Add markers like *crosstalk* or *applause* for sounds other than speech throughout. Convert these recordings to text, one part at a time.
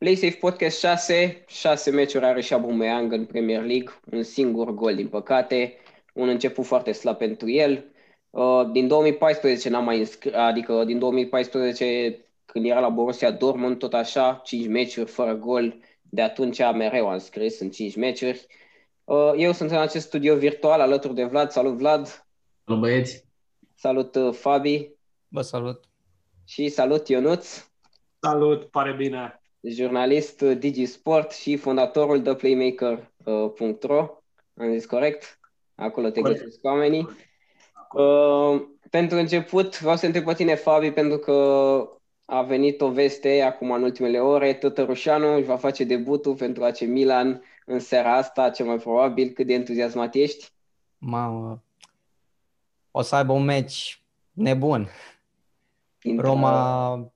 PlaySafe Podcast 6, 6 meciuri are și Aubameyang în Premier League, un singur gol din păcate, un început foarte slab pentru el. Uh, din 2014 n-am mai înscris, adică din 2014 când era la Borussia Dortmund, tot așa, 5 meciuri fără gol, de atunci mereu am scris în 5 meciuri. Uh, eu sunt în acest studio virtual alături de Vlad. Salut, Vlad! Salut, băieți! Salut, uh, Fabi! Bă, salut! Și salut, Ionuț! Salut, pare bine! Jurnalist uh, Digisport și fondatorul ThePlaymaker.ro. Am zis corect? Acolo te corect. găsesc oamenii. Uh, pentru început, vreau să întreb pe tine, Fabi, pentru că a venit o veste acum în ultimele ore, Tătărușanu își va face debutul pentru AC Milan în seara asta, ce mai probabil. Cât de entuziasmat ești? Mamă, o să aibă un meci nebun. Intră... Roma,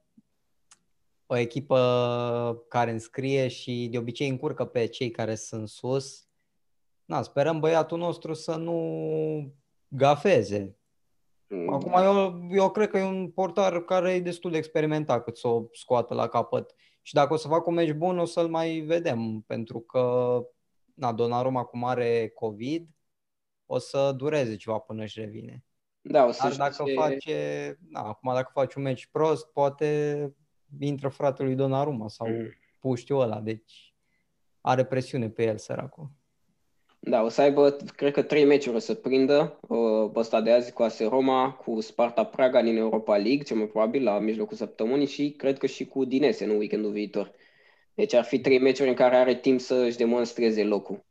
o echipă care înscrie și de obicei încurcă pe cei care sunt sus. Na, sperăm băiatul nostru să nu gafeze. Mm. Acum eu, eu cred că e un portar care e destul de experimentat cât să o scoată la capăt. Și dacă o să facă un meci bun, o să-l mai vedem, pentru că na, Donnarumma acum are COVID, o să dureze ceva până își revine. Da, o să Dar dacă ce... face, na, acum dacă faci un meci prost, poate intră fratelui Donnarumma sau mm. puștiu ăla, deci are presiune pe el, săracul. Da, o să aibă, cred că trei meciuri o să prindă uh, ăsta de azi cu AS Roma, cu Sparta Praga din Europa League, cel mai probabil la mijlocul săptămânii și cred că și cu Dinese în weekendul viitor. Deci ar fi trei meciuri în care are timp să își demonstreze locul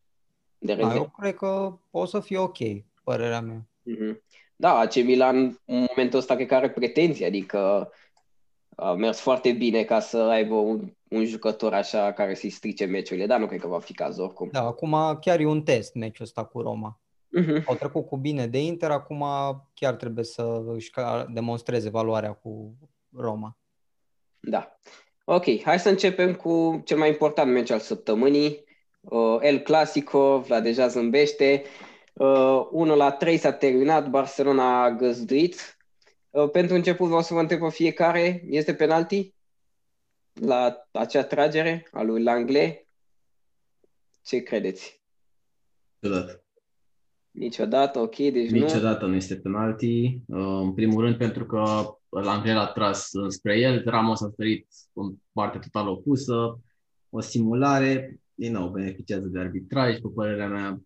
de Da, eu cred că o să fie ok, părerea mea. Mm-hmm. Da, AC Milan în momentul ăsta cred că are pretenții, adică a mers foarte bine ca să aibă un, un jucător așa care să-i strice meciurile, dar nu cred că va fi cazul oricum. Da, acum chiar e un test meciul ăsta cu Roma. Uh-huh. Au trecut cu bine de Inter, acum chiar trebuie să își demonstreze valoarea cu Roma. Da. Ok, hai să începem cu cel mai important meci al săptămânii. Uh, El Clasico, Vlad deja zâmbește. Uh, 1 la 3 s-a terminat, Barcelona a găzduit. Uh, pentru început vreau să vă întreb pe fiecare, este penalti la acea tragere a lui Langley? Ce credeți? Niciodată. Niciodată, ok, deci Niciodată nu... Niciodată nu este penalti. Uh, în primul rând pentru că Langley l-a tras spre el, Ramos a sărit în partea total opusă, o simulare, din nou, beneficiază de arbitraj, pe părerea mea, uh,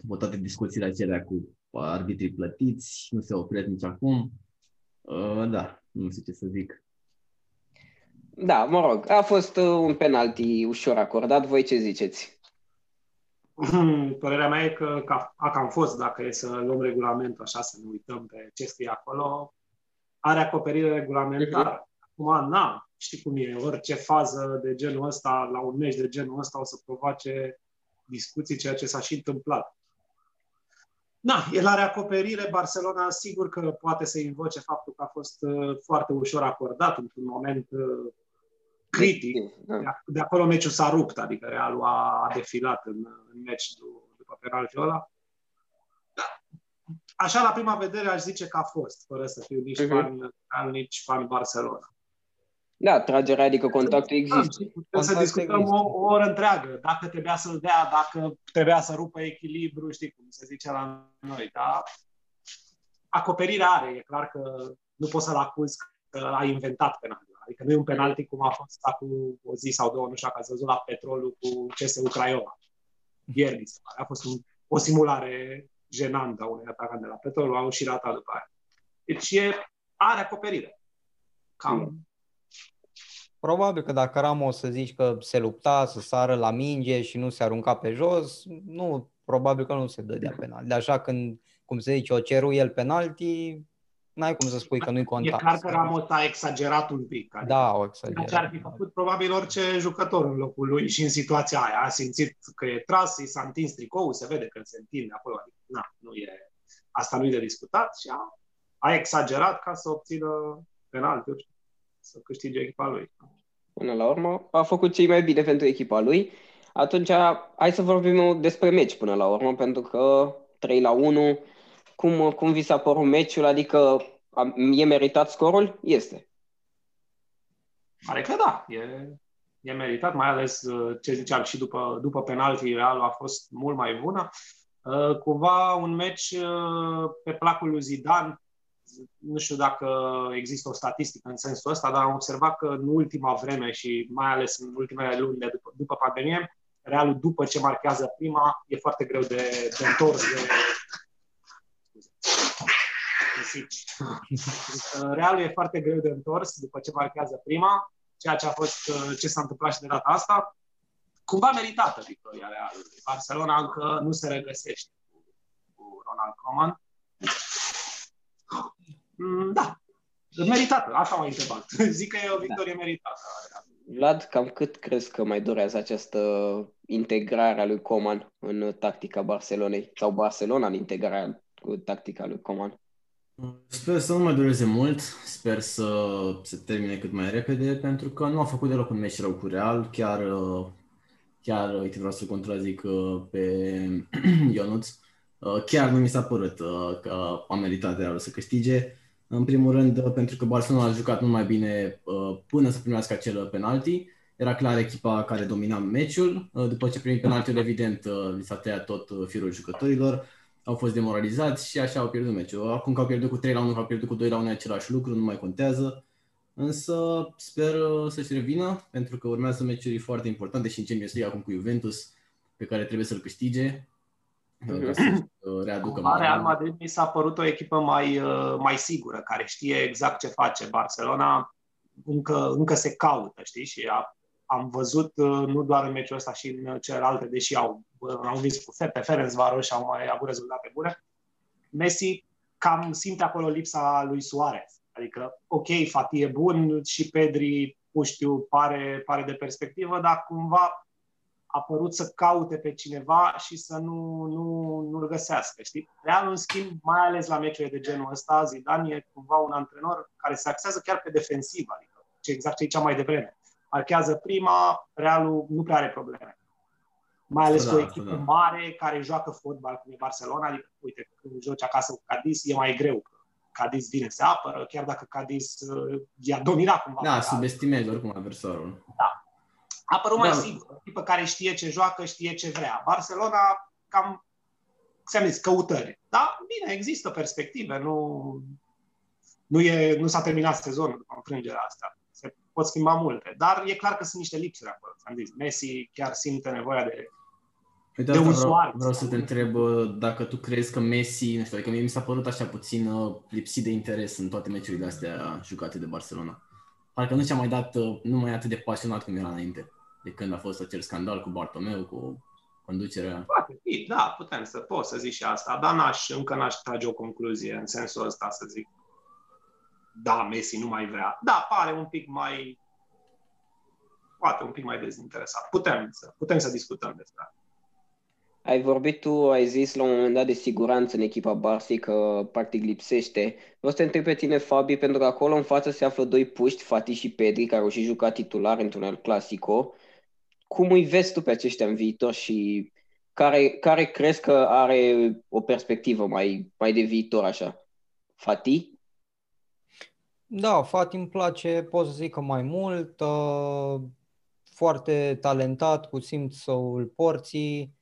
după toate discuțiile acelea cu arbitrii plătiți, nu se opresc nici acum. Uh, da, nu știu ce să zic. Da, mă rog, a fost uh, un penalti ușor acordat. Voi ce ziceți? *clears throat* Părerea mea e că a cam fost, dacă e să luăm regulamentul așa, să ne uităm pe ce scrie acolo, are acoperire regulamentară. Uh-huh. Acum, na, știi cum e, orice fază de genul ăsta, la un meci de genul ăsta, o să provoace discuții, ceea ce s-a și întâmplat. Na, el are acoperire, Barcelona sigur că poate să invoce faptul că a fost uh, foarte ușor acordat într-un moment uh, critic. Da. De acolo meciul s-a rupt, adică Realul a defilat în, în meci după penaltiul ăla. Da. Așa, la prima vedere, aș zice că a fost, fără să fiu nici uh-huh. fan, nici fan Barcelona. Da, tragerea, adică contactul există. Putem să discutăm o, o oră întreagă, dacă trebuia să-l dea, dacă trebuia să rupă echilibru, știi cum se zice la noi, da? Acoperirea are, e clar că nu poți să-l acuzi că a inventat penaltul. Adică nu e un penalti cum a fost acum o zi sau două, nu știu dacă ați văzut la petrolul cu CSU Craiova. Ieri, A fost un, o simulare jenantă a unui atacant de la petrolul, au și ratat după aia. Deci e, are acoperire. Cam, mm. Probabil că dacă Ramos să zici că se lupta să sară la minge și nu se arunca pe jos, nu, probabil că nu se dădea penal. De așa când, cum se zice, o ceru el penalti, n-ai cum să spui că nu-i contact. E clar că Ramos a exagerat un pic. Adică da, o exagerat. Ce ar fi făcut probabil orice jucător în locul lui și în situația aia. A simțit că e tras, i s-a întins tricou, se vede că se întinde acolo. Adică, na, nu e, asta nu e de discutat și a, a exagerat ca să obțină penalti să câștige echipa lui. Până la urmă, a făcut cei mai bine pentru echipa lui. Atunci, hai să vorbim despre meci până la urmă, pentru că 3 la 1, cum, cum vi s-a părut meciul? Adică e meritat scorul? Este. Pare că da. E, e meritat, mai ales ce ziceam și după, după penalti, Realul a fost mult mai bună. Cumva un meci pe placul lui Zidane, nu știu dacă există o statistică în sensul ăsta, dar am observat că în ultima vreme și mai ales în ultimele luni de după, după pandemie, Realul după ce marchează prima e foarte greu de, de întors, de, Realul e foarte greu de întors după ce marchează prima, ceea ce a fost ce s-a întâmplat și de data asta. Cumva meritată victoria Realului. Barcelona încă nu se regăsește cu Ronald Koeman. Mm, da, meritată, așa m-ai întrebat. *laughs* Zic că e o victorie da. meritată. Vlad, cam cât crezi că mai durează această integrare a lui Coman în tactica Barcelonei? Sau Barcelona în integrarea cu tactica lui Coman? Sper să nu mai dureze mult, sper să se termine cât mai repede, pentru că nu a făcut deloc un meci rău cu Real, chiar, chiar uite, vreau să contrazic uh, pe *clears throat* Ionuț, uh, chiar nu mi s-a părut uh, că a meritat Realul să câștige. În primul rând, pentru că Barcelona a jucat mult mai bine până să primească acel penalti. Era clar echipa care domina meciul. După ce primi penaltiul, evident, li s-a tăiat tot firul jucătorilor au fost demoralizați și așa au pierdut meciul. Acum că au pierdut cu 3 la 1, că au pierdut cu 2 la 1 e același lucru, nu mai contează. Însă sper uh, să-și revină, pentru că urmează meciuri foarte importante și în Champions League acum cu Juventus, pe care trebuie să-l câștige. Uh, ca să uh, readucă mai Real Madrid mi s-a părut o echipă mai, mai sigură, care știe exact ce face. Barcelona încă, încă se caută, știi, și a am văzut uh, nu doar în meciul ăsta și în celelalte, deși au, uh, au vins cu pe Ferenc Varos și au mai avut rezultate bune, Messi cam simte acolo lipsa lui Suarez. Adică, ok, Fati e bun și Pedri, nu știu, pare, pare de perspectivă, dar cumva a părut să caute pe cineva și să nu, nu, nu-l găsească, știi? Real, în schimb, mai ales la meciurile de genul ăsta, Zidane e cumva un antrenor care se axează chiar pe defensivă, adică ce exact ce cea mai devreme marchează prima, Realul nu prea are probleme. Mai ales da, cu o echipă da. mare care joacă fotbal, cum e Barcelona, adică, uite, când joci acasă cu Cadiz, e mai greu. Cadiz vine să apără, chiar dacă Cadiz uh, i-a dominat cumva. Da, subestimezi oricum adversarul. Da. Apără da. mai sigur, o echipă care știe ce joacă, știe ce vrea. Barcelona, cam, ți-am zis, căutări. Da, bine, există perspective, nu, nu, e, nu s-a terminat sezonul după înfrângerea asta pot schimba multe. Dar e clar că sunt niște lipsuri acolo. Am zis, Messi chiar simte nevoia de, Uite, de un vreau, vreau să te întreb uh, dacă tu crezi că Messi, nu știu, adică mie mi s-a părut așa puțin uh, lipsit de interes în toate meciurile astea jucate de Barcelona. Parcă nu și-a mai dat, uh, nu mai atât de pasionat cum era înainte, de când a fost acel scandal cu Bartomeu, cu conducerea. Poate fi, da, putem să pot să zic și asta, dar n-aș, încă n-aș trage o concluzie în sensul ăsta să zic da, Messi nu mai vrea. Da, pare un pic mai poate un pic mai dezinteresat. Putem să, putem să discutăm despre ai vorbit tu, ai zis la un moment dat de siguranță în echipa Barsi că practic lipsește. Vreau să te întreb pe tine, Fabi, pentru că acolo în față se află doi puști, Fati și Pedri, care au și jucat titular într-un alt clasico. Cum îi vezi tu pe aceștia în viitor și care, care crezi că are o perspectivă mai, mai de viitor așa? Fati? Da, Fati îmi place, pot să zic că mai mult, uh, foarte talentat, cu simțul porții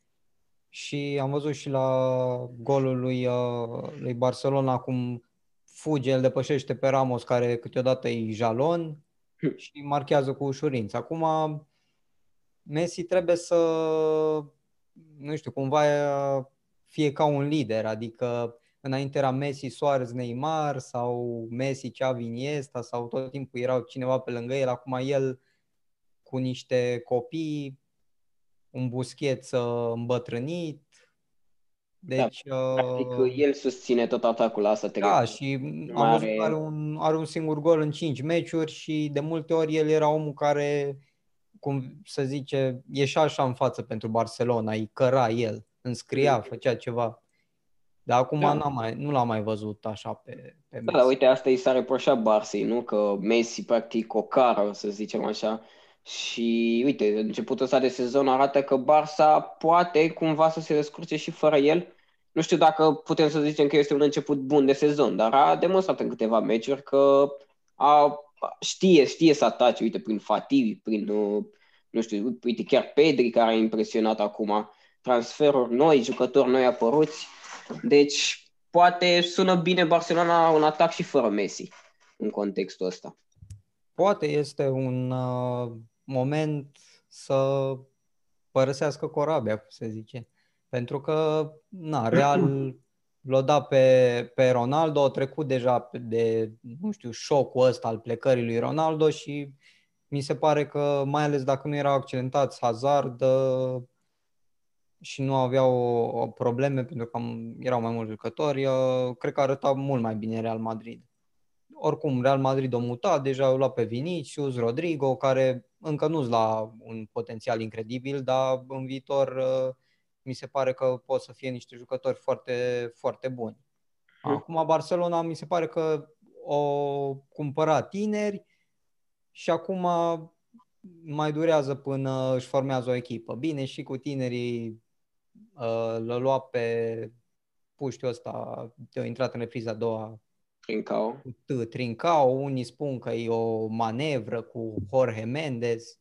și am văzut și la golul lui, uh, lui Barcelona cum fuge, el depășește pe Ramos care câteodată e jalon hm. și marchează cu ușurință. Acum Messi trebuie să, nu știu, cumva fie ca un lider, adică înainte era Messi, Suarez, Neymar sau Messi, Xavi, Iniesta sau tot timpul erau cineva pe lângă el, acum el cu niște copii, un buschet îmbătrânit, deci, da, practic, uh, el susține tot atacul ăsta. Da, și am văzut că are un, are un singur gol în 5 meciuri și de multe ori el era omul care, cum să zice, ieșea așa în față pentru Barcelona, îi căra el, înscria, făcea ceva. Dar acum da. n-am mai, nu l-am mai văzut așa pe, pe Messi. Da, uite, asta i s-a reproșat Barsi, nu? Că Messi practic o cară, să zicem așa. Și uite, începutul ăsta de sezon arată că Barça poate cumva să se descurce și fără el. Nu știu dacă putem să zicem că este un început bun de sezon, dar a demonstrat în câteva meciuri că a, știe, știe să atace, uite, prin Fatih, prin uh, nu știu, uite, chiar Pedri care a impresionat acum, transferuri noi, jucători noi apăruți. Deci, poate sună bine Barcelona un atac și fără Messi în contextul ăsta. Poate este un uh, moment să părăsească corabia, cum se zice. Pentru că, na, Real *clears throat* l-a dat pe, pe Ronaldo, a trecut deja de, nu știu, șocul ăsta al plecării lui Ronaldo și mi se pare că, mai ales dacă nu erau accidentați Hazard uh, și nu aveau o, probleme pentru că erau mai mulți jucători, uh, cred că arăta mult mai bine Real Madrid. Oricum, Real Madrid a mutat, deja au luat pe Vinicius, Rodrigo, care încă nu sunt la un potențial incredibil, dar în viitor uh, mi se pare că pot să fie niște jucători foarte, foarte buni. Hmm. Acum Barcelona mi se pare că o cumpăra tineri și acum mai durează până își formează o echipă. Bine, și cu tinerii uh, l-a luat pe puștiul ăsta, de-a intrat în repriza a doua Trincao. Trincao, unii spun că e o manevră cu Jorge Mendes.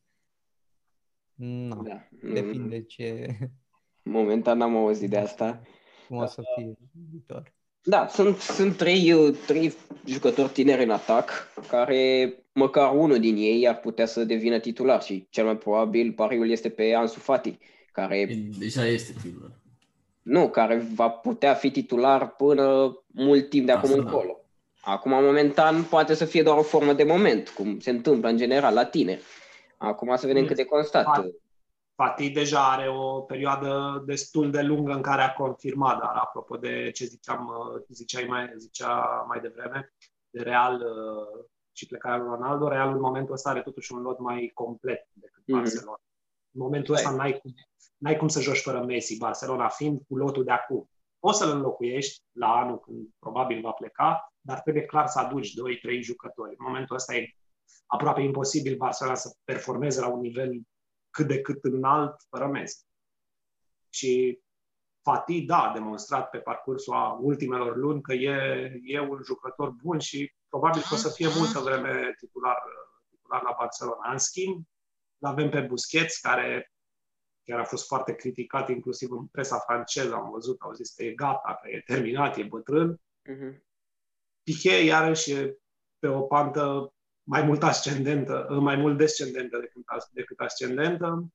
Nu, da. depinde ce... *laughs* Momentan n-am auzit de asta. Cum o să fie viitor. Da, sunt, sunt trei, trei jucători tineri în atac, care măcar unul din ei ar putea să devină titular și cel mai probabil pariul este pe Ansu Fati, care... Deja este titular. Nu, care va putea fi titular până mult timp de acum Asta, da. încolo. Da. Acum, momentan, poate să fie doar o formă de moment, cum se întâmplă în general la tine. Acum să vedem cât de constat. Fatih deja are o perioadă destul de lungă în care a confirmat, dar apropo de ce ziceam, ziceai mai, zicea mai devreme, de Real uh, și plecarea lui Ronaldo, Real în momentul ăsta are totuși un lot mai complet decât mm-hmm. Barcelona. În momentul ăsta n-ai cum, n-ai cum să joci fără Messi, Barcelona fiind cu lotul de acum. Poți să-l înlocuiești la anul când probabil va pleca, dar trebuie clar să aduci 2-3 jucători. În momentul ăsta e aproape imposibil Barcelona să performeze la un nivel cât de cât înalt fără Messi. Și Fati, da, a demonstrat pe parcursul a ultimelor luni că e, e un jucător bun și probabil că o să fie multă vreme titular, titular la Barcelona. În schimb, avem pe Busquets, care chiar a fost foarte criticat, inclusiv în presa franceză, am văzut, au zis că e gata, că e terminat, e bătrân. Uh-huh. Piqué, iarăși, e pe o pantă mai mult ascendentă, mai mult descendentă decât, decât ascendentă.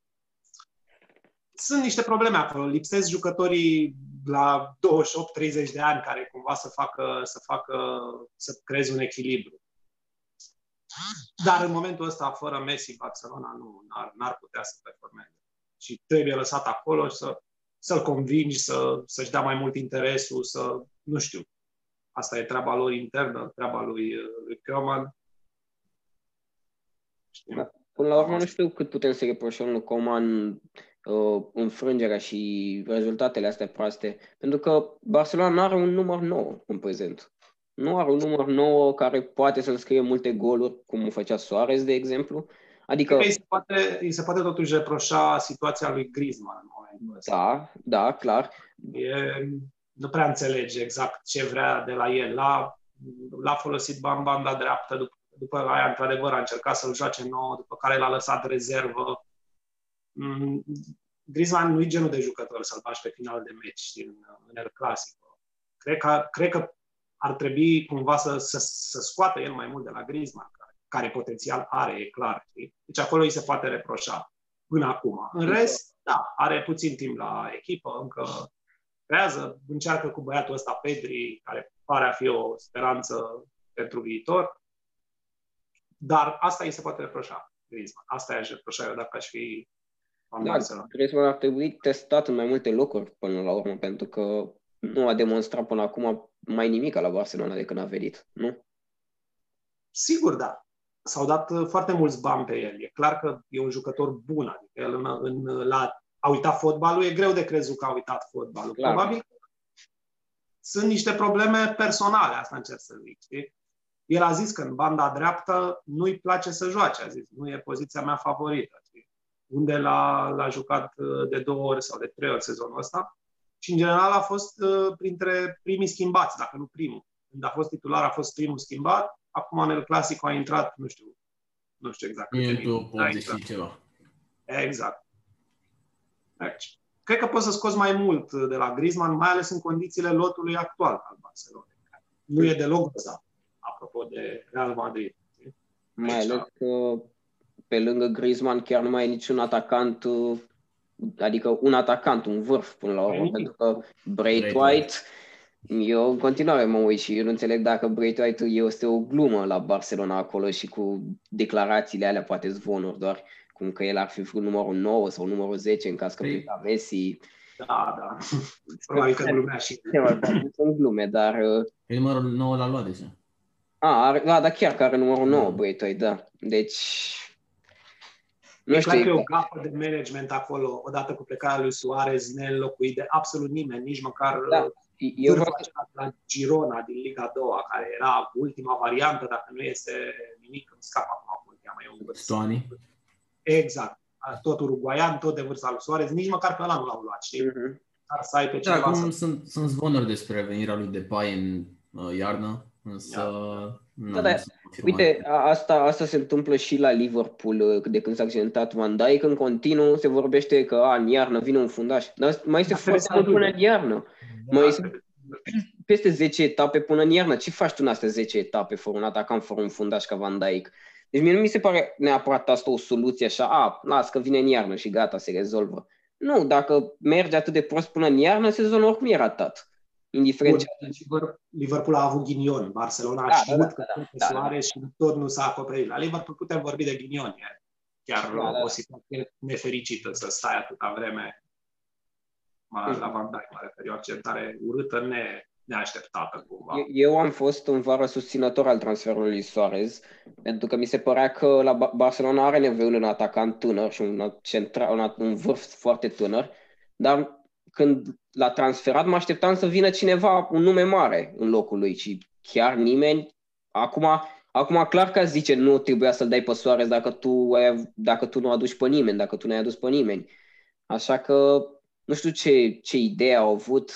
Sunt niște probleme acolo. Lipsesc jucătorii la 28-30 de ani care cumva să facă, să facă, să creeze un echilibru. Dar în momentul ăsta, fără Messi, Barcelona nu n-ar, n-ar putea să performeze. Și trebuie lăsat acolo să, să-l convingi, să, să-și dea mai mult interesul, să, nu știu, asta e treaba lor internă, treaba lui, lui Koeman. Da. Până la urmă nu știu cât putem să reproșăm lui Coman uh, înfrângerea și rezultatele astea proaste, pentru că Barcelona nu are un număr nou în prezent. Nu are un număr nou care poate să scrie multe goluri, cum o făcea Soares, de exemplu. Adică... Îi se, poate, îi se poate totuși reproșa situația lui Griezmann în momentul ăsta. Da, da, clar. E, nu prea înțelege exact ce vrea de la el. L-a, l-a folosit banda dreaptă după după aia, într-adevăr, a încercat să-l joace nou, după care l-a lăsat rezervă. Mm, Griezmann nu e genul de jucător să-l bași pe final de meci știi, în, în El Clasico. Cred că, cred că ar trebui cumva să, să, să scoată el mai mult de la Griezmann, care, care potențial are, e clar. Știi? Deci acolo îi se poate reproșa până acum. În rest, da, are puțin timp la echipă, încă creează, încearcă cu băiatul ăsta Pedri, care pare a fi o speranță pentru viitor. Dar asta îi se poate reproșa Griezmann. Asta i-aș reproșa eu dacă aș fi Van da, Griezmann ar trebui testat în mai multe locuri până la urmă, pentru că nu a demonstrat până acum mai nimic la Barcelona de când a venit, nu? Sigur, da. S-au dat uh, foarte mulți bani pe el. E clar că e un jucător bun. Adică el în, în, la, a uitat fotbalul, e greu de crezut că a uitat fotbalul. Clar. Probabil sunt niște probleme personale, asta încerc să zic. Știi? El a zis că în banda dreaptă nu-i place să joace, a zis, nu e poziția mea favorită. Unde l-a, l-a jucat uh, de două ori sau de trei ori sezonul ăsta și în general a fost uh, printre primii schimbați, dacă nu primul. Când a fost titular a fost primul schimbat, acum în el clasic a intrat, nu știu, nu știu exact. Minutul 80 și ceva. Exact. Deci, cred că poți să scoți mai mult de la Griezmann, mai ales în condițiile lotului actual al Barcelona. Nu e deloc ăsta, apropo de Real Madrid. Mai ales că pe lângă Griezmann chiar nu mai e niciun atacant, adică un atacant, un vârf până la urmă, pentru că Braithwaite, eu în continuare mă uit și eu nu înțeleg dacă Braithwaite este o glumă la Barcelona acolo și cu declarațiile alea, poate zvonuri doar, cum că el ar fi vrut numărul 9 sau numărul 10 în caz că Ei. pleca Messi. Da, da. Probabil că *laughs* glumea și. Sunt glume, dar... uh, E numărul 9 l-a luat deja. A, are, da, dar chiar că are numărul 9, Braithwaite, da. Deci... Nu E știu, clar că e o gafă de management acolo, odată cu plecarea lui Suarez, neînlocuit de absolut nimeni, nici măcar Da. da. eu vârful vreau, acela de la Girona din Liga 2, care era ultima variantă, dacă nu este nimic, îmi scap acum cum îl cheamă, e un vârf. Stoani. Exact. Tot uruguaian, tot de vârsta lui Suarez, nici măcar pe ăla nu l-au luat, știi? Mhm. Dar să ai pe Da, cineva acum să... sunt, sunt zvonuri despre venirea lui Depay în uh, iarnă, însă nu Da, da, nu sunt confirmate. Uite, a- asta, asta se întâmplă și la Liverpool uh, de când s-a accidentat Van Dijk. În continuu se vorbește că a, în iarnă vine un fundaș. Dar mai este Da, foarte trebuie mult să până în iarnă. Mai este *clears throat* peste 10 etape până în iarnă. Ce faci tu în astea 10 etape fără un atacant, fără un fundaș ca Van Dijk? Deci mie nu mi se pare neapărat asta o soluție așa, a, las că vine în iarnă și gata, se rezolvă. Nu, dacă merge atât de prost până în iarnă, sezonul oricum e ratat. Indiferent Bun, ce... deci Liverpool a avut ghinion, Barcelona a Da, știut da, că da, da, da, Suarez și tot nu s-a acoperit. La Liverpool putem vorbi de ghinion, e chiar Da, da. o situație nefericită să stai atâta vreme la, la Van Dijk, mă refer, e o accentare urâtă, ne, neașteptată cumva. Eu- Eu am fost în vară susținător al transferului lui Suarez, pentru că mi se părea că la Ba- Barcelona are nevoie de un atacant tânăr și un, centra, un, un vârf foarte tânăr, dar când l-a transferat mă așteptam să vină cineva, un nume mare în locul lui și chiar nimeni. Acum, acum clar că zice nu trebuia să-l dai pe Suarez dacă tu, ai, dacă tu nu aduci pe nimeni, dacă tu nu ai adus pe nimeni. Așa că nu știu ce, ce idee au avut,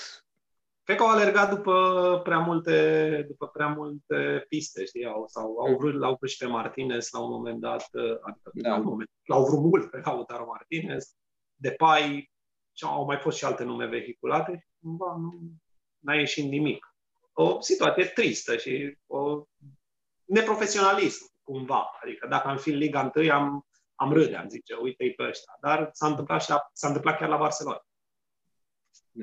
Cred că au alergat după prea multe, după prea multe piste, știi? Au, sau au vrut, l-au vrut și pe Martinez la un moment dat, adică Da. la un moment, l-au vrut mult pe Lautaro Martinez, Depay, și au mai fost și alte nume vehiculate și cumva nu n-a ieșit nimic. O situație tristă și o neprofesionalism, cumva. Adică dacă am fi în Liga 1, am, am râde, am zice, uite-i pe ăștia. Dar s-a întâmplat, și la, s-a întâmplat chiar la Barcelona.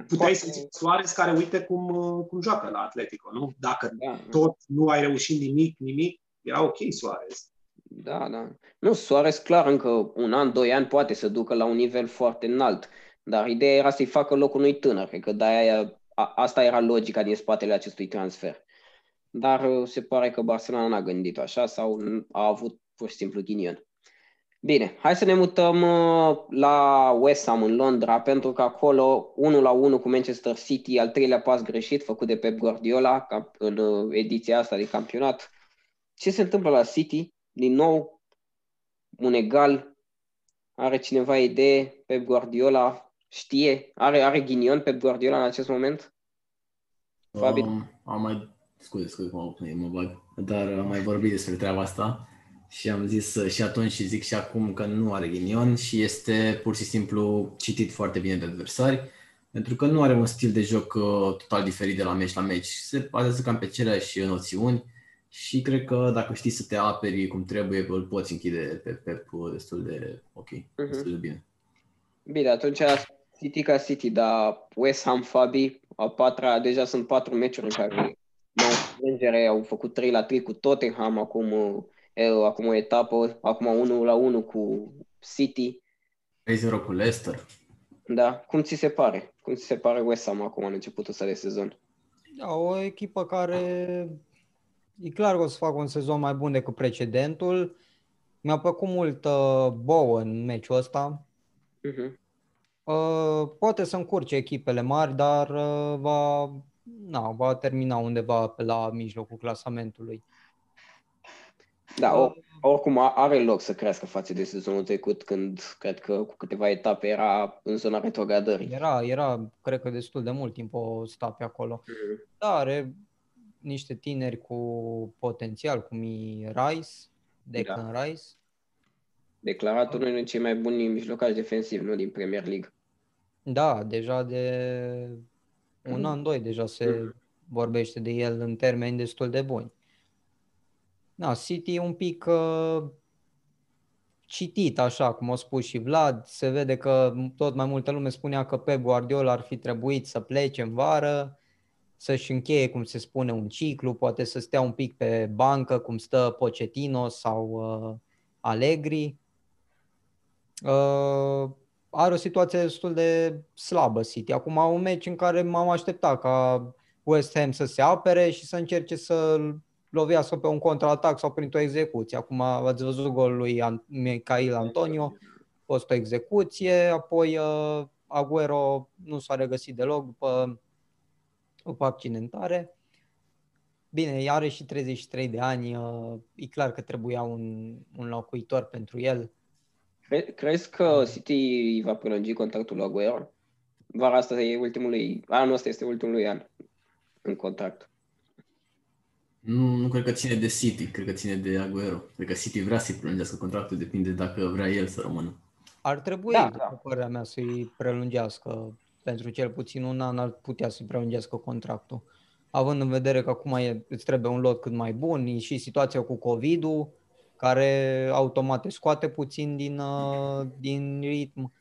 Puteai să zici Suarez care uite cum, uh, cum joacă la Atletico, nu? Dacă Da. tot nu ai reușit nimic, nimic, era ok Suarez. Da, da. Nu, Suarez clar încă un an, doi ani poate să ducă la un nivel foarte înalt, dar ideea era să-i facă locul unui tânăr, cred că de-aia, a, asta era logica din spatele acestui transfer. Dar uh, se pare că Barcelona n-a gândit așa sau a avut pur și simplu ghinion. Bine, hai să ne mutăm uh, la West Ham în Londra, pentru că acolo 1 la 1 cu Manchester City, al treilea pas greșit făcut de Pep Guardiola ca- în uh, ediția asta de campionat. Ce se întâmplă la City? Din nou, un egal. Are cineva idee? Pep Guardiola știe? Are, are ghinion Pep Guardiola în acest moment? Fabi? Um, am mai, scuze, scuze că mă, mă bag, dar am mai vorbit despre treaba asta și am zis uh, și atunci și zic și acum că nu are ghinion și este pur și simplu citit foarte bine de adversari, pentru că nu are un stil de joc uh, total diferit de la meci la meci. Se bazează cam pe aceleași noțiuni și cred că dacă știi să te aperi cum trebuie, îl poți închide pe Pep destul de ok, Mhm. destul de bine. Bine, atunci City ca City, dar West Ham, Fabi, a patra, deja sunt patru meciuri în care nu înfrângere, au făcut 3 la 3 cu Tottenham, acum, uh, e, acum o etapă, acum 1 la 1 cu City. 3-0 cu Leicester. Da, cum ți se pare? Cum ți se pare West Ham acum în începutul ăsta de sezon? Da, o echipă care e clar că o să facă un sezon mai bun decât precedentul. Mi-a plăcut mult uh, Bow în meciul ăsta. Uh-huh. Uh, poate să încurce echipele mari, dar uh, va, na, va termina undeva pe la mijlocul clasamentului. Da, o, oricum a- are loc să crească față de sezonul trecut, când cred că cu câteva etape era în zona retrogradării. Era, era, cred că destul de mult timp o sta pe acolo. Mhm. Da, are niște tineri cu potențial, cum e Rice, Declan Rice. Declarat unul dintre cei mai buni mijlocași defensivi, nu din Premier League. Da, deja de un mm. an, doi, deja se mm. vorbește de el în termeni destul de buni. Da, City e un pic uh, citit, așa cum a spus și Vlad. Se vede că tot mai multă lume spunea că Pep Guardiola ar fi trebuit să plece în vară, să-și încheie, cum se spune, un ciclu, poate să stea un pic pe bancă, cum stă Pochettino sau uh, Allegri. Uh, are o situație destul de slabă City. Acum un meci în care m-am așteptat ca West Ham să se apere și să încerce să lovească pe un contraatac sau printr-o execuție. Acum ați văzut golul lui Michael Antonio, a fost o execuție, apoi uh, Aguero nu s-a regăsit deloc după, după accidentare. Bine, are și 33 de ani, uh, e clar că trebuia un, un locuitor pentru el. Cre- crezi că City va prelungi contractul lui Aguero? Vara asta e ultimul lui, anul ăsta este ultimul lui an în contract. Nu, nu cred că ține de City, cred că ține de Aguero. Cred că City vrea să-i prelungească contractul, depinde dacă vrea el să rămână. Ar trebui, da, da. părerea mea, să-i prelungească. Pentru cel puțin un an ar putea să-i prelungească contractul. Având în vedere că acum e, îți trebuie un lot cât mai bun, e și situația cu COVID-ul, care automat te scoate puțin din, uh, din ritm.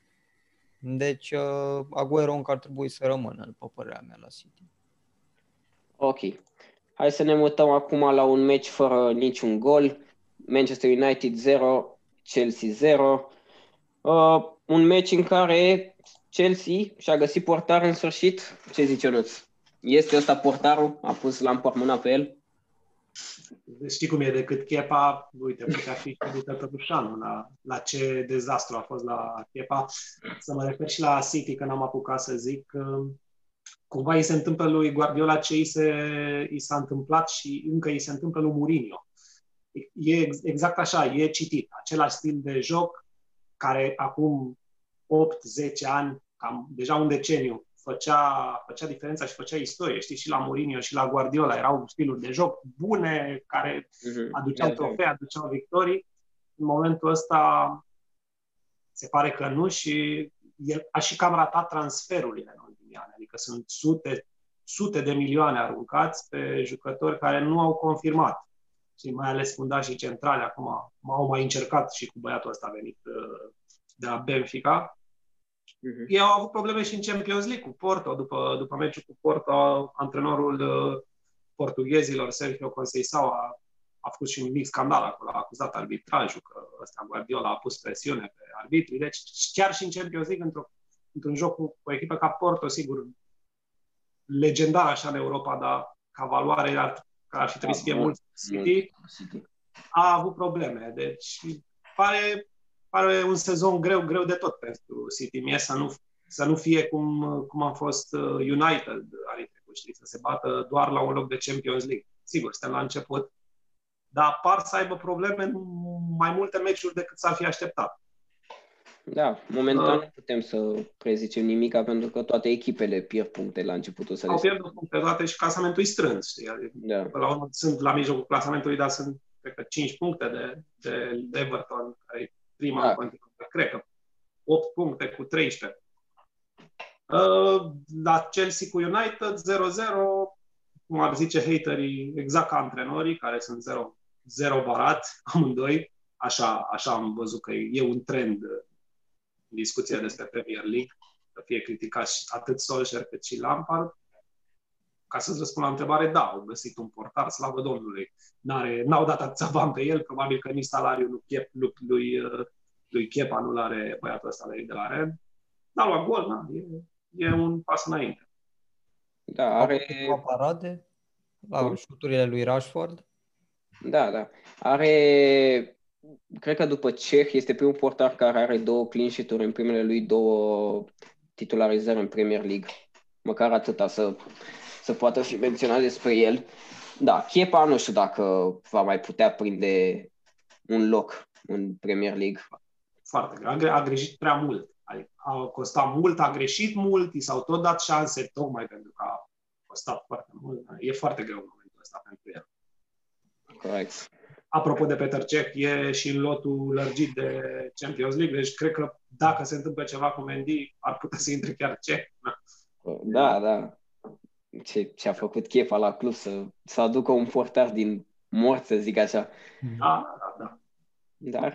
Deci uh, Aguero încă ar trebui să rămână, după părerea mea, la City. Ok. Hai să ne mutăm acum la un meci fără niciun gol. Manchester United 0, Chelsea 0. Uh, un meci în care Chelsea și-a găsit portar în sfârșit. Ce zice Ionuț? Este ăsta portarul? A pus lampa mâna pe el? Știi cum e decât Chepa, uite, putea fi credită totuși anul la, la ce dezastru a fost la Chepa. Să mă refer și la City, că n-am apucat să zic. Uh, cumva îi se întâmplă lui Guardiola ce îi, se, îi s-a întâmplat și încă îi se întâmplă lui Mourinho. E exact așa, e citit. Același stil de joc care acum 8-10 ani, cam deja un deceniu, făcea, făcea diferența și făcea istorie. Știi, și la Mourinho și la Guardiola erau stiluri de joc bune, care uh-huh. aduceau yeah, trofee, aduceau victorii. În momentul ăsta se pare că nu și el a și cam ratat transferurile în ultimii ani. Adică sunt sute, sute de milioane aruncați pe jucători care nu au confirmat. Și mai ales fundașii centrale acum m-au mai încercat și cu băiatul ăsta a venit uh, de la Benfica Uh-huh. Ei au avut probleme și în Champions League cu Porto. După, după meciul cu Porto, antrenorul uh, portughezilor, Sergio Conceição, a, a făcut și un mic scandal acolo. A acuzat arbitrajul că ăsta Guardiola a pus presiune pe arbitrii. Deci chiar și în Champions League, într-o, într-un joc cu o echipă ca Porto, sigur, legendar așa în Europa, dar ca valoare ar, ar fi trebuit să fie mult City, a avut probleme. Deci pare pare un sezon greu, greu de tot pentru City. Mie să nu, să nu fie cum, cum a fost uh, United anii trecut, știi, să se bată doar la un loc de Champions League. Sigur, suntem la început, dar par să aibă probleme în mai multe meciuri decât s-ar fi așteptat. Da, momentan uh, nu putem să prezicem nimica pentru că toate echipele pierd puncte la începutul să Au pierdut puncte toate și clasamentul e strâns. Știi? Adică, da. La urmă sunt la mijlocul clasamentului, dar sunt, cred că, 5 puncte de, de Everton, care prima da. continuă, cred că 8 puncte cu 13. Uh, la Chelsea cu United 0-0, cum ar zice haterii, exact ca antrenorii, care sunt 0, 0 barat, *laughs* amândoi. Așa, așa am văzut că e un trend în discuția despre Premier League, să fie criticat atât Solskjaer cât și Lampard. Ca să-ți răspund la întrebare, da, au găsit un portar, slavă Domnului. N-are, n-au dat atâția bani pe el, probabil că nici salariul lui, Chep, lui, lui, lui Chepa nu are băiatul ăsta de, de la Ren. N-a luat gol, na, e, e un pas înainte. Da, are... O parade la șuturile lui Rashford. Da, da. Are, cred că după Ceh este primul portar care are două clean sheet-uri în primele lui două titularizări în Premier League. Măcar atâta să să poată fi menționat despre el. Da, Chepa nu știu dacă va mai putea prinde un loc în Premier League. Foarte greu. A greșit prea mult. A costat mult, a greșit mult, i s-au tot dat șanse tocmai pentru că a costat foarte mult. E foarte greu în momentul ăsta pentru el. Corect. apropo de Peter Cech, e și în lotul lărgit de Champions League, deci cred că dacă se întâmplă ceva cu Mendy, ar putea să intre chiar Cech. Da, da. Ce, ce a făcut Chefa la club să, să aducă un portar din mort, să zic așa. Da, da, da. Dar,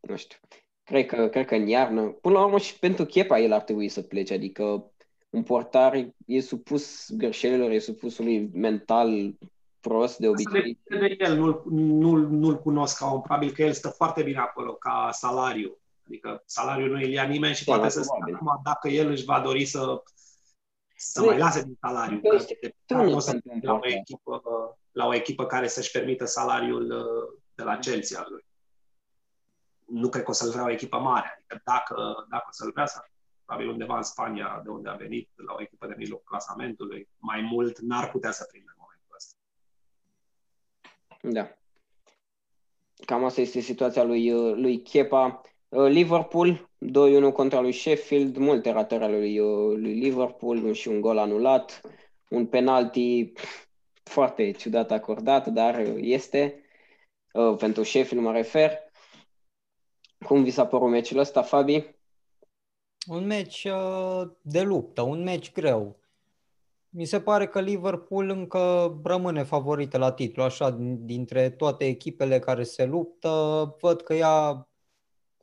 nu știu, cred că, cred că în iarnă, până la urmă și pentru Chepa el ar trebui să plece, adică un portar e supus greșelilor, e supus unui mental prost de obicei. De el nu-l, nu-l, nu-l cunosc ca om, probabil că el stă foarte bine acolo ca salariu. Adică salariul nu îl ia nimeni și da, poate să spună acum dacă el își va dori să, să mai lase din salariu. Că nu să la o, echipă, la o echipă care să-și permită salariul uh, de la Chelsea al lui. Nu cred că o să-l vrea o echipă mare. Adică dacă, dacă o să-l vrea, să probabil undeva în Spania, de unde a venit, la o echipă de mijloc clasamentului, mai mult n-ar putea să prindă în momentul ăsta. Da. Cam asta este situația lui, lui Kepa. Uh, Liverpool, 2-1 contra lui Sheffield, multe ratări ale lui, uh, lui Liverpool și un gol anulat, un penalti foarte ciudat acordat, dar este, uh, pentru Sheffield mă refer. Cum vi s-a părut meciul ăsta, Fabi? Un meci uh, de luptă, un meci greu. Mi se pare că Liverpool încă rămâne favorită la titlu, așa, dintre toate echipele care se luptă, văd că ea,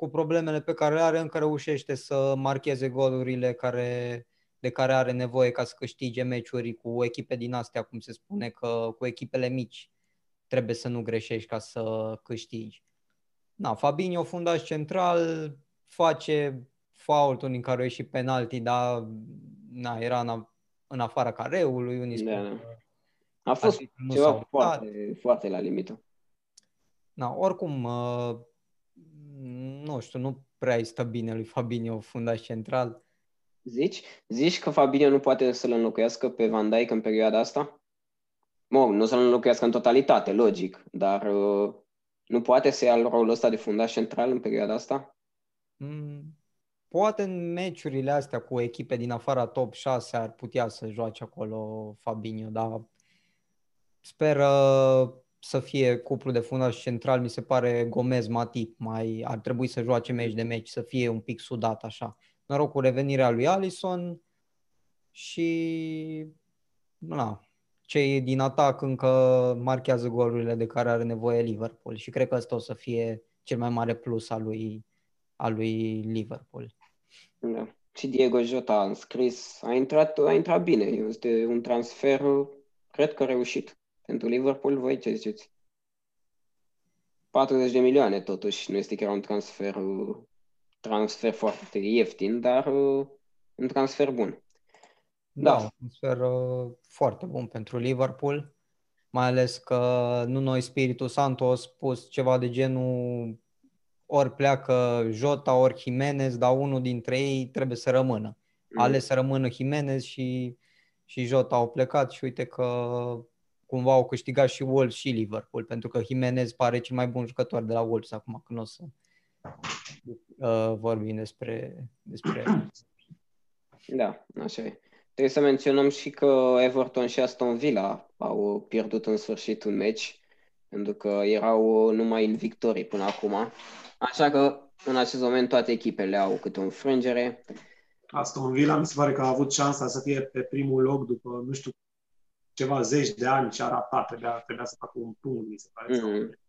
cu problemele pe care le are, încă reușește să marcheze golurile care, de care are nevoie ca să câștige meciuri cu echipe din astea, cum se spune, că cu echipele mici trebuie să nu greșești ca să câștigi. Na, Fabinho, fundaș central, face fault, unii în care au ieșit penalti, dar na, era în, în afara careului, unii spun da, da. A fost ceva foarte, foarte la limită. Na, oricum, uh, nu știu, nu prea stă bine lui Fabinho, fundaș central. Zici? Zici că Fabinho nu poate să-l înlocuiască pe Van Dijk în perioada asta? Mă, nu să-l înlocuiască în totalitate, logic, dar uh, nu poate să ia rolul ăsta de fundaș central în perioada asta? Mm, Poate în meciurile astea cu echipe din afara top 6 ar putea să joace acolo Fabinho, dar sper să fie cuplu de fundaș central, mi se pare Gomez Matip, mai ar trebui să joace meci de meci, să fie un pic sudat așa. Noroc cu revenirea lui Allison și na, cei din atac încă marchează golurile de care are nevoie Liverpool și cred că ăsta o să fie cel mai mare plus al lui, al lui Liverpool. Da. Și Diego Jota a înscris, a intrat, a intrat bine. Este un transfer, cred că reușit. Pentru Liverpool, voi ce ziceți? 40 de milioane totuși, nu este chiar un transfer, transfer foarte ieftin, dar un transfer bun. Da, da un transfer uh, foarte bun pentru Liverpool, mai ales că nu noi Spiritul Santo a spus ceva de genul ori pleacă Jota, ori Jimenez, dar unul dintre ei trebuie să rămână. Mm. Ales să rămână Jimenez și, și Jota au plecat și uite că cumva au câștigat și Wolves și Liverpool, pentru că Jimenez pare cel mai bun jucător de la Wolves acum, când o să uh, vorbim despre, despre... Da, așa e. Trebuie să menționăm și că Everton și Aston Villa au pierdut în sfârșit un meci, pentru că erau numai în victorii până acum Așa că în acest moment toate echipele au câte o înfrângere. Aston Villa mi se pare că a avut șansa să fie pe primul loc după, nu știu, ceva zeci de ani ce a ratat, trebuia, trebuia să facă un punct, mi se pare. Mm-hmm.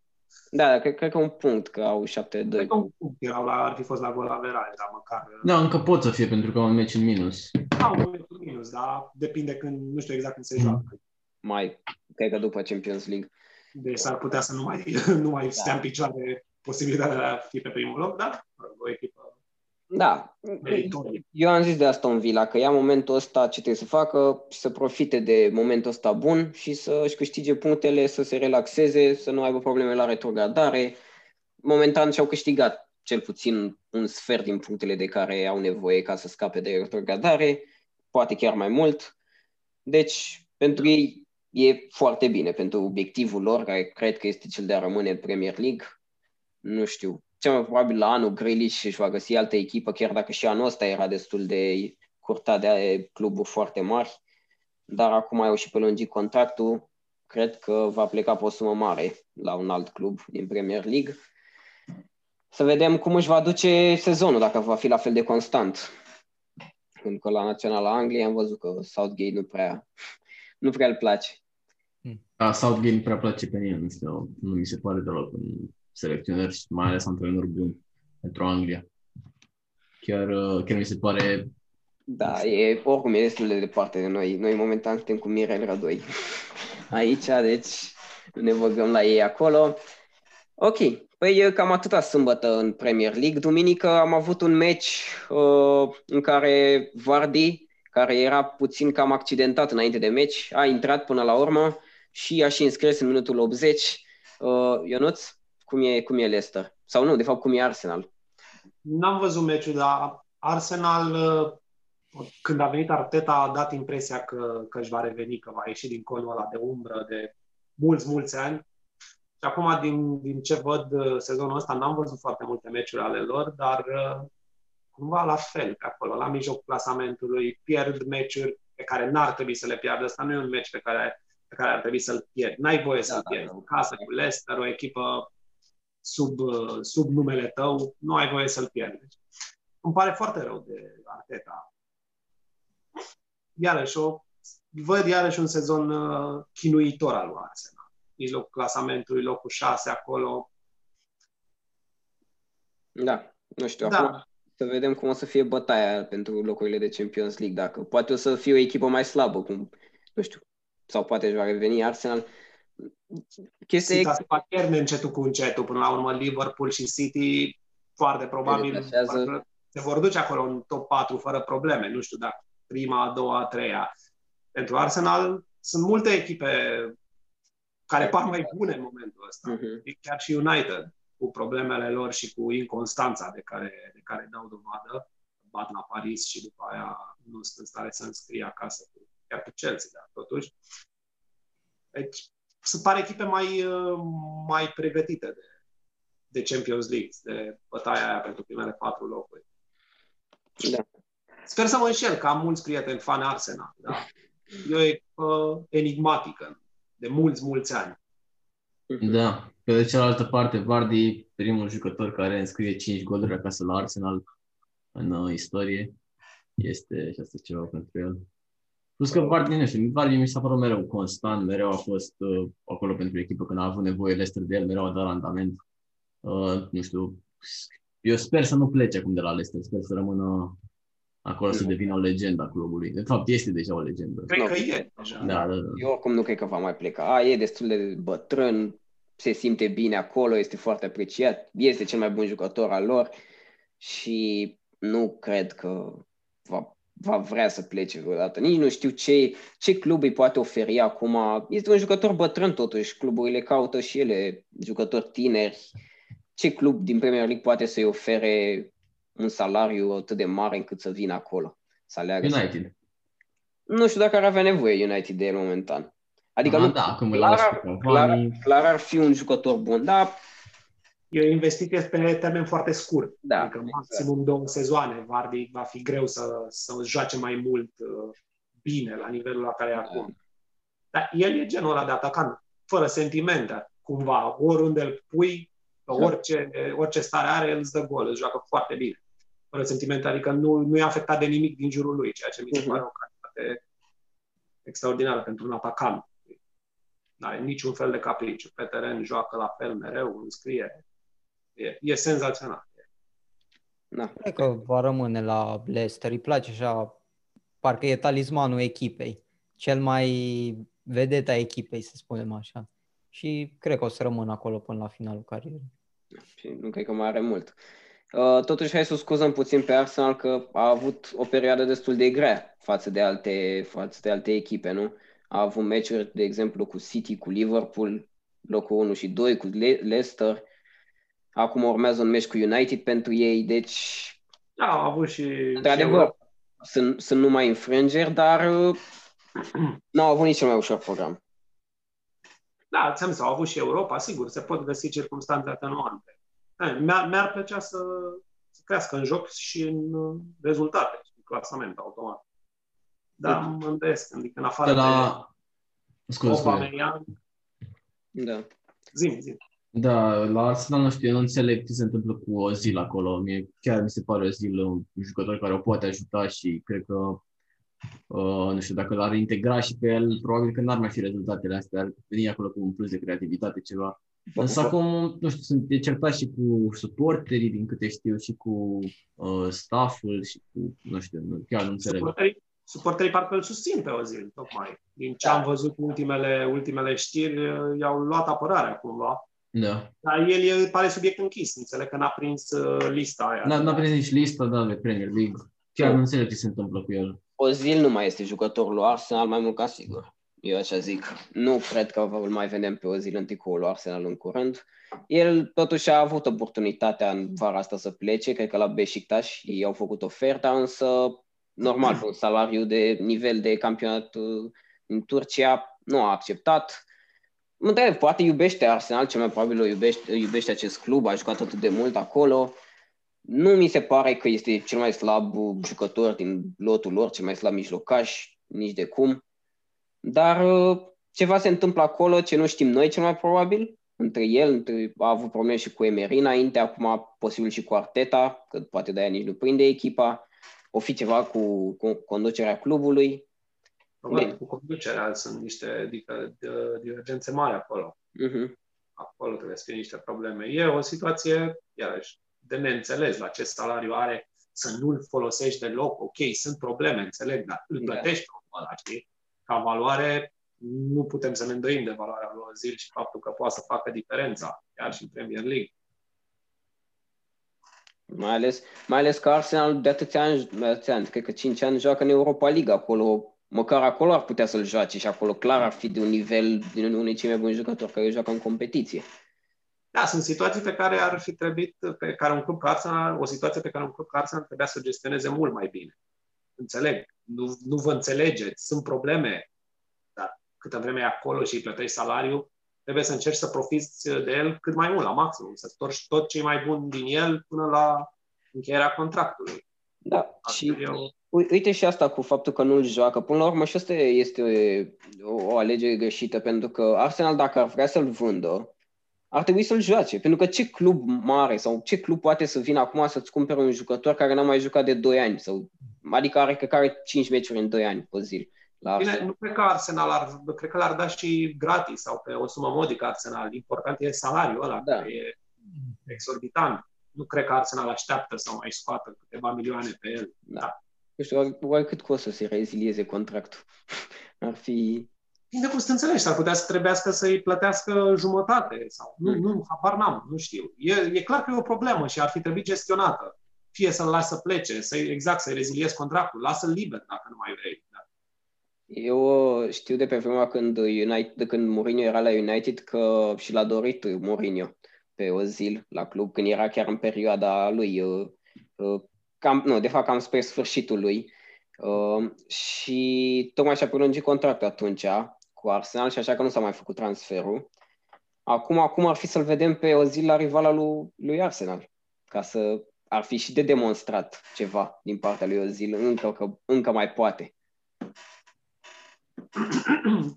Da, cred, cred că un punct, că au 7-2. Cred că un punct erau la, ar fi fost la gol averaj, dar măcar... Da, încă pot să fie, pentru că au un meci în minus. Da, un meci în minus, dar depinde când, nu știu exact când se joacă. Mai, cred că după Champions League. Deci s-ar putea să nu mai, *laughs* nu mai da. stea în picioare posibilitatea de a fi pe primul loc, dar o echipă da, eu am zis de Aston Villa că ia momentul ăsta ce trebuie să facă și să profite de momentul ăsta bun și să își câștige punctele, să se relaxeze, să nu aibă probleme la retrogradare. Momentan și-au câștigat cel puțin un sfert din punctele de care au nevoie ca să scape de retrogradare, poate chiar mai mult. Deci, pentru ei e foarte bine, pentru obiectivul lor, care cred că este cel de a rămâne în Premier League, nu știu, cel mai probabil la anul Grealish își va găsi altă echipă, chiar dacă și anul ăsta era destul de curtat de cluburi foarte mari, dar acum au și pe lungi contractul, cred că va pleca pe o sumă mare la un alt club din Premier League. Să vedem cum își va duce sezonul, dacă va fi la fel de constant. Pentru că la Naționala Angliei am văzut că Southgate nu prea, nu prea îl place. Da, Southgate nu prea place pe nimeni, nu, nu mi se pare deloc un selecționer și mai ales antrenor bun pentru Anglia. Chiar, chiar mi se pare da, e, oricum e destul de departe de noi. Noi momentan suntem cu Mirel Rădoi *laughs* aici, deci ne băgăm la ei acolo. Ok, păi cam atâta sâmbătă în Premier League. Duminică am avut un match uh, în care Vardy, care era puțin cam accidentat înainte de match, a intrat până la urmă și a și înscris în minutul 80. Uh, Ionuț, cum e, cum e Leicester? Sau nu, de fapt, cum e Arsenal? N-am văzut meciul, dar Arsenal uh, când a venit Arteta, a dat impresia că, că își va reveni, că va ieși din conul ăla de umbră de mulți, mulți ani. Și acum, din, din ce văd uh, sezonul ăsta, n-am văzut foarte multe meciuri ale lor, dar uh, cumva la fel pe acolo, la mijlocul clasamentului, pierd meciuri pe care n-ar trebui să le pierdă. Asta nu e un meci pe care, pe care ar trebui să-l pierd. N-ai voie să-l da, pierzi. Da, în casă cu Leicester, o echipă sub, uh, sub numele tău, nu ai voie să-l pierzi. Îmi pare foarte rău de Arteta iarăși, o, văd iarăși un sezon uh, chinuitor al lui Arsenal. Mijlocul clasamentului, locul 6 acolo. Da, nu știu, da. acum să vedem cum o să fie bătaia pentru locurile de Champions League, dacă poate o să fie o echipă mai slabă, cum, nu știu, sau poate își va reveni Arsenal. Chestia City e... chiar încetul cu încetul, până la urmă Liverpool și City foarte probabil se vor duce acolo în top 4 fără probleme. Nu știu dacă prima, a doua, a treia. Pentru Arsenal sunt multe echipe care par mai bune în momentul ăsta. Uh-huh. Chiar și United, cu problemele lor și cu inconstanța de care, de care dau dovadă, bat la Paris și după aia nu sunt în stare să înscrie acasă, cu, chiar cu Chelsea, dar totuși. Deci, se pare echipe mai, mai pregătite de, de Champions League, de bătaia aia pentru primele patru locuri. Da. Sper să mă înșel, că am mulți prieteni fan Arsenal. Da? E o uh, enigmatică de mulți, mulți ani. Da. Pe de cealaltă parte, Vardy, primul jucător care înscrie 5 goluri acasă la Arsenal în uh, istorie. Este și asta ceva pentru el. Plus că Vardy, nu știu, Vardy mi s-a părut mereu constant, mereu a fost uh, acolo pentru echipă când a avut nevoie Leicester de el, mereu a dat randament. Uh, nu știu, eu sper să nu plece acum de la Leicester, sper să rămână acolo să devină o legendă a clubului. De fapt, este deja o legendă. Cred no, că e. Da, da, da. Eu acum nu cred că va mai pleca. A, e destul de bătrân, se simte bine acolo, este foarte apreciat, este cel mai bun jucător al lor și nu cred că va, va vrea să plece vreodată. Nici nu știu ce, ce club îi poate oferi acum. Este un jucător bătrân totuși, cluburile caută și ele jucători tineri. Ce club din Premier League poate să-i ofere un salariu atât de mare încât să vină acolo. Să aleagă United. Să... Nu știu dacă ar avea nevoie United de el momentan. Adică Aha, nu, da, când clar, clar, clar ar fi un jucător bun, dar E o investiție pe termen foarte scurt. Da, adică maximum exact. două sezoane. Vardy va fi greu să, să joace mai mult uh, bine la nivelul la care e acum. Da. Dar el e genul ăla de atacant, fără sentimente, cumva. Oriunde îl pui, orice, orice stare are, el îți dă gol, îți joacă foarte bine fără sentimente, adică nu, nu e afectat de nimic din jurul lui, ceea ce mi se uh-huh. pare o calitate extraordinară pentru un atacant. Nu are niciun fel de capriciu. Pe teren joacă la fel mereu, înscrie. E, e senzațional. Da. Cred că va rămâne la Leicester. Îi place așa, parcă e talismanul echipei. Cel mai vedeta echipei, să spunem așa. Și cred că o să rămână acolo până la finalul carierei. Și nu cred că mai are mult. Uh, totuși, hai să scuzăm puțin pe Arsenal că a avut o perioadă destul de grea față de alte, față de alte echipe, nu? A avut meciuri, de exemplu, cu City, cu Liverpool, locul 1 și 2, cu Le- Leicester. Acum urmează un meci cu United pentru ei, deci... Da, au avut și... Într-adevăr, sunt, sunt numai înfrângeri, dar uh, nu au avut nici cel mai ușor program. Da, ți-am zis, au avut și Europa, sigur, se pot găsi circunstanțe atenuante. Mi-ar, mi-ar plăcea să, să crească în joc și în uh, rezultate, în clasament automat. Dar mă îndoiesc, adică în afară de, la... Scuze, Aubameyang, Da. Zim, zim. Da, la Arsenal nu știu, eu nu înțeleg ce se întâmplă cu Ozil acolo. Mie chiar mi se pare Ozil un jucător care o poate ajuta și cred că, uh, nu știu, dacă l-ar integra și pe el, probabil că n-ar mai fi rezultatele astea, ar veni acolo cu un plus de creativitate, ceva. Însă acum, nu știu, sunt e certat și cu suporterii, din câte știu, și cu uh, stafful și cu, nu știu, nu, chiar nu înțeleg. Suporterii, suporterii parcă îl susțin pe Ozil, tocmai. Din ce am văzut ultimele, ultimele știri, i-au luat apărarea cumva. Da. Dar el e, pare subiect închis. Înțeleg că n-a prins uh, lista aia. N-a, n-a prins nici lista, da, de Premier League. Chiar nu înțeleg ce se întâmplă cu el. Ozil nu mai este jucătorul lui Arsenal, mai mult ca sigur. Eu așa zic. Nu cred că îl mai vedem pe Ozil în tricoul lui Arsenal în curând. El totuși a avut oportunitatea în vara asta să plece, cred că la Beşiktaş ei au făcut oferta, însă normal, un salariu de nivel de campionat uh, în Turcia nu a acceptat. Mă întreb, poate iubește Arsenal, cel mai probabil o iubește, iubește acest club, a jucat atât de mult acolo. Nu mi se pare că este cel mai slab jucător din lotul lor, cel mai slab mijlocaș, nici de cum. Dar uh, ceva se întâmplă acolo ce nu știm noi cel mai probabil, între el, între, a avut probleme și cu Emery înainte, acum posibil și cu Arteta, că poate de-aia nici nu prinde echipa, o fi ceva cu, cu conducerea clubului. Probabil cu conducerea sunt niște adică, divergențe mari acolo. Uh-huh. Acolo trebuie să fie niște probleme. E o situație, iarăși, de neînțeles la ce salariu are, să nu-l folosești deloc. Ok, sunt probleme, înțeleg, dar îl da. plătești pe ăla, știi? Ca valoare, nu putem să ne îndoim de valoarea lui Ozil și faptul că poate să facă diferența, chiar și în Premier League. Mai ales, mai ales că Arsenal de atâția ani, de atâția ani, cred că 5 ani joacă în Europa League acolo măcar acolo ar putea să-l joace și acolo clar ar fi de un nivel din unul cei mai buni jucători care joacă în competiție. Da, sunt situații pe care ar fi trebuit, pe care un club ca Arsenal, o situație pe care un club ca Arsenal trebuia să o gestioneze mult mai bine. Înțeleg, nu, nu vă înțelegeți, sunt probleme, dar câtă vreme e acolo și îi plătești salariu, trebuie să încerci să profiți de el cât mai mult, la maximum, să torci tot cei mai buni din el până la încheierea contractului. Da, Asta și eu uite și asta cu faptul că nu-l joacă. Până la urmă și asta este o, o alegere greșită, pentru că Arsenal, dacă ar vrea să-l vândă, ar trebui să-l joace. Pentru că ce club mare sau ce club poate să vină acum să-ți cumpere un jucător care n-a mai jucat de 2 ani? Sau, adică are, că are 5 meciuri în 2 ani pe zi. La Bine, nu cred că Arsenal ar, cred că l-ar da și gratis sau pe o sumă modică Arsenal. Important e salariul ăla, da. care e exorbitant. Nu cred că Arsenal așteaptă să mai scoată câteva milioane pe el. Da. Nu știu, oare cât costă să-i rezilieze contractul? *laughs* Ar fi... Bine, cum să înțelegi, s-ar putea să trebuiască să-i plătească jumătate sau... Nu, mm. nu, habar n-am, nu știu. E, e clar că e o problemă și ar fi trebuit gestionată. Fie să-l lași să plece, să exact, să-i reziliezi contractul, lasă-l liber dacă nu mai vrei. Da. Eu știu de pe vremea când, United, de când Mourinho era la United că și l-a dorit Mourinho pe Ozil la club, când era chiar în perioada lui uh, uh, cam, nu, de fapt cam spre sfârșitul lui. Uh, și tocmai și-a prelungit contractul atunci cu Arsenal și așa că nu s-a mai făcut transferul. Acum, acum ar fi să-l vedem pe o zi la rivala lui, lui Arsenal, ca să ar fi și de demonstrat ceva din partea lui Ozil, încă, că, încă mai poate. *clears throat*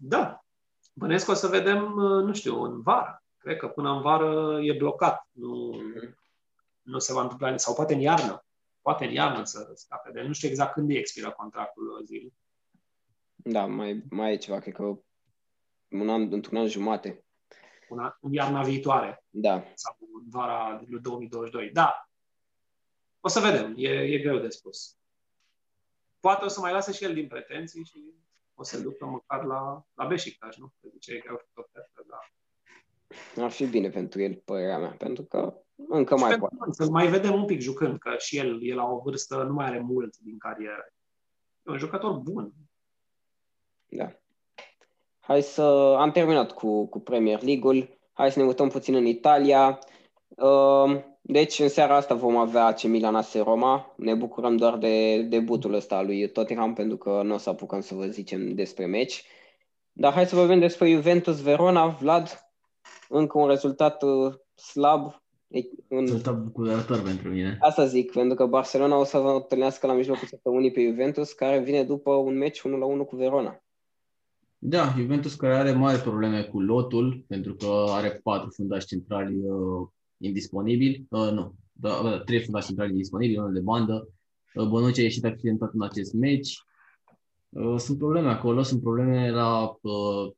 Da. Bănesc că o să vedem, uh, nu știu, în vară. Cred că până în vară e blocat. Nu, mm-hmm. nu se va întâmpla, sau poate în iarnă poate în iarnă să scape de Nu știu exact când e expiră contractul zil. Da, mai, mai e ceva, cred că un an, într-un an jumate. Una, în iarna viitoare. Da. Sau în vara 2022. Da. O să vedem. E, e greu de spus. Poate o să mai lase și el din pretenții și o să ducă măcar la, la Beșiktaș, nu? De ce e greu să da. Ar fi bine pentru el, părerea mea, pentru că încă și mai poate. Să mai vedem un pic jucând, că și el e la o vârstă, nu mai are mult din carieră. E un jucător bun. Da. Hai să... Am terminat cu, cu Premier League-ul. Hai să ne mutăm puțin în Italia. Uh, deci, în seara asta vom avea AC Milan AS Roma. Ne bucurăm doar de debutul ăsta al lui Tottenham, pentru că nu o să apucăm să vă zicem despre meci. Dar hai să vorbim despre Juventus Verona. Vlad, încă un rezultat uh, slab. Un... Rezultat bucurător pentru mine. Asta zic, pentru că Barcelona o să vă întâlnească la mijlocul săptămânii pe Juventus, care vine după un meci 1-1 cu Verona. Da, Juventus care are mari probleme cu lotul, pentru că are patru fundași centrali uh, indisponibili. Uh, nu, da, da, trei fundași centrali indisponibili, unul de bandă. Uh, Bonucci a ieșit accidentat în acest meci. Uh, sunt probleme acolo, sunt probleme la uh,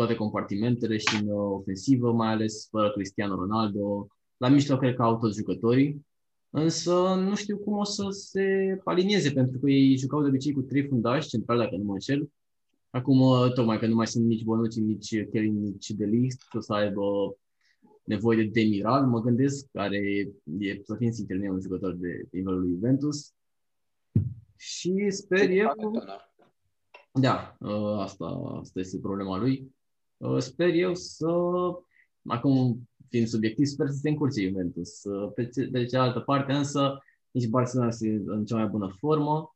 toate compartimentele și în uh, ofensivă, mai ales fără Cristiano Ronaldo. La mijloc cred că au toți jucătorii, însă nu știu cum o să se alinieze, pentru că ei jucau de obicei cu trei fundași centrali, dacă nu mă înșel. Acum, uh, tocmai că nu mai sunt nici Bonucci, nici Kelly, nici De Ligt, o să aibă nevoie de Demiral, mă gândesc, care e, să fim sinceri, nu e un jucător de nivelul lui Juventus. Și sper eu... Da, uh, asta, asta este problema lui. Uh, sper eu să, acum fiind subiectiv, sper să se încurce Juventus. Uh, pe, ce, pe cealaltă parte, însă, nici Barcelona este în cea mai bună formă.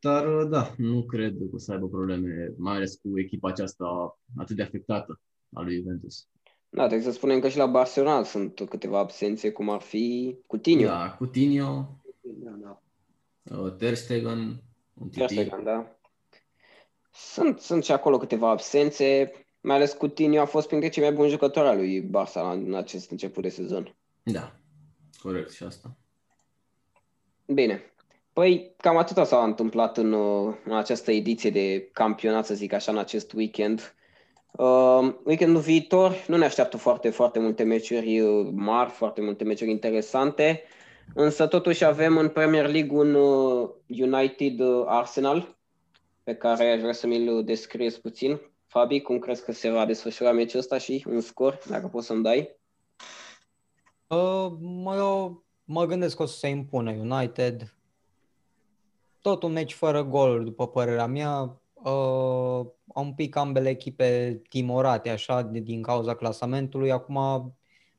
Dar, da, nu cred că o să aibă probleme, mai ales cu echipa aceasta atât de afectată a lui Juventus. Da, trebuie să spunem că și la Barcelona sunt câteva absențe, cum ar fi Coutinho. Da, Coutinho, da, da. Ter Stegen, Ter Stegen, da. Sunt, sunt și acolo câteva absențe, mai ales Coutinho a fost printre cei mai buni jucători al lui Barça în acest început de sezon. Da, corect și asta. Bine. Păi cam atâta s-a întâmplat în, în această ediție de campionat, să zic așa, în acest weekend. Uh, weekendul viitor nu ne așteaptă foarte, foarte multe meciuri uh, mari, foarte multe meciuri interesante, însă totuși avem în Premier League un uh, United uh, Arsenal, pe care aș vrea să mi-l descrieți puțin. Fabi, cum crezi că se va desfășura meciul ăsta și un scor, dacă poți să-mi dai? Uh, mă, eu mă gândesc că o să se impună United. Tot un meci fără goluri, după părerea mea uh, un pic ambele echipe timorate așa de, din cauza clasamentului. Acum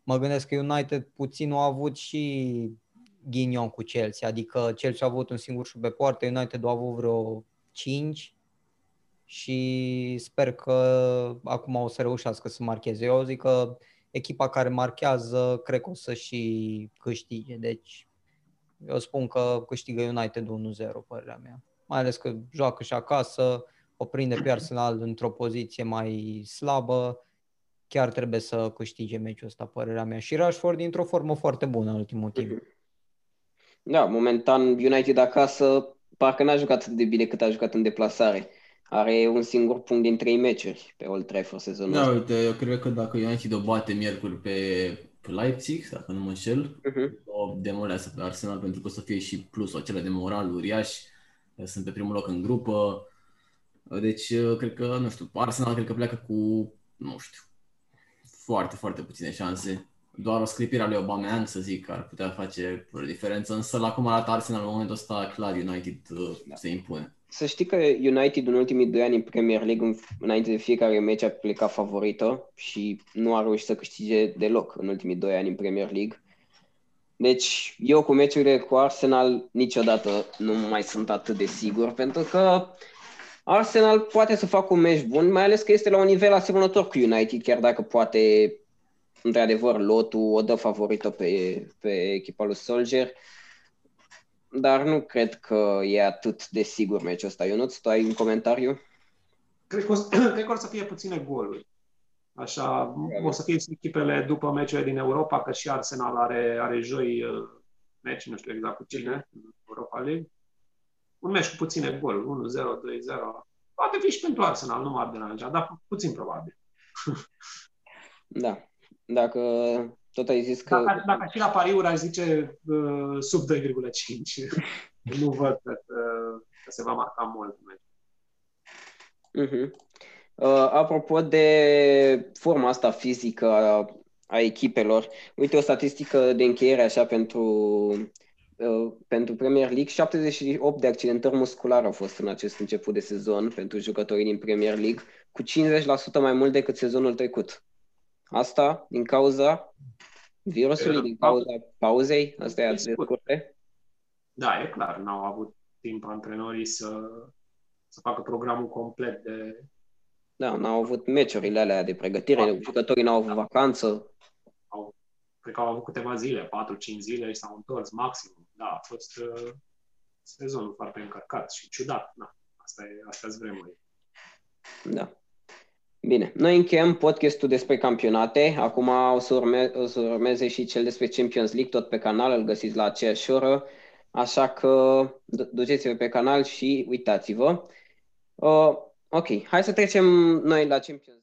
mă gândesc că United puțin a avut și ghinion cu Chelsea, adică Chelsea a avut un singur șut pe poartă, United a avut vreo 5 și sper că acum o să reușească să marcheze. Eu zic că echipa care marchează cred că o să și câștige, deci eu spun că câștigă United 1-0, părerea mea mai ales că joacă și acasă, o prinde pe Arsenal într-o poziție mai slabă, chiar trebuie să câștige meciul ăsta, părerea mea. Și Rashford dintr-o formă foarte bună în ultimul timp. Da, momentan United acasă parcă n-a jucat atât de bine cât a jucat în deplasare. Are un singur punct din trei meciuri pe Old Trafford sezonul Da, uite, eu cred că dacă United o bate miercuri pe, pe Leipzig, dacă nu mă înșel, uh-huh. o demolează pe Arsenal pentru că o să fie și plus acela de moral uriaș sunt pe primul loc în grupă. Deci, uh, cred că, nu știu, Arsenal cred că pleacă cu, nu știu, foarte, foarte puține șanse. Doar o scripire a lui Aubameyang, să zic, ar putea face o diferență, însă la cum arată Arsenal în momentul ăsta, clar United uh, da. se impune. Să știi că United în ultimii doi ani în Premier League, înainte de fiecare meci a plecat favorită și nu a reușit să câștige deloc în ultimii doi ani în Premier League. Deci eu cu meciurile cu Arsenal niciodată nu mai sunt atât de sigur, pentru că Arsenal poate să facă un meci bun, mai ales că este la un nivel asemănător cu United, chiar dacă poate, într-adevăr, lotul o dă favorită pe, pe echipa lui Soldier, dar nu cred că e atât de sigur meciul ăsta. Ionuț, tu ai un comentariu? Cred că, o, *clears throat* cred că o să fie puține goluri. Așa, o să fie echipele după meciurile din Europa, că și Arsenal are, are joi uh, meci, nu știu exact cu cine, în Europa League. Un meci cu puține gol, 1-0, 2-0. Poate fi și pentru Arsenal, nu m-ar deranja, dar puțin probabil. *laughs* Da. Dacă tot ai zis că... Dacă, dacă și la pariuri aș zice uh, sub 2,5. *laughs* nu văd că, că se va marca mult. Uh-huh. Uh, apropo de forma asta fizică a, a echipelor, uite o statistică de încheiere așa pentru, uh, pentru Premier League. 78 de accidentări musculare au fost în acest început de sezon pentru jucătorii din Premier League, cu 50% mai mult decât sezonul trecut. Asta din cauza virusului, din cauza pauzei? Asta e atât de scurte? Da, e clar. N-au avut timp antrenorii să, să facă programul complet de, da, n-au avut meciurile alea de pregătire, da. jucătorii n-au avut vacanță. Au, cred că au avut câteva zile, 4-5 zile și s-au întors maxim. Da, a fost uh, sezonul foarte încărcat și ciudat. Da, asta e, asta vremuri. Da. Bine, noi încheiem podcastul despre campionate. Acum o să, urme, o să urmeze și cel despre Champions League, tot pe canal, îl găsiți la aceeași oră. Așa că duceți-vă pe canal și uitați-vă. Uh, ok, hai să trecem noi la Champions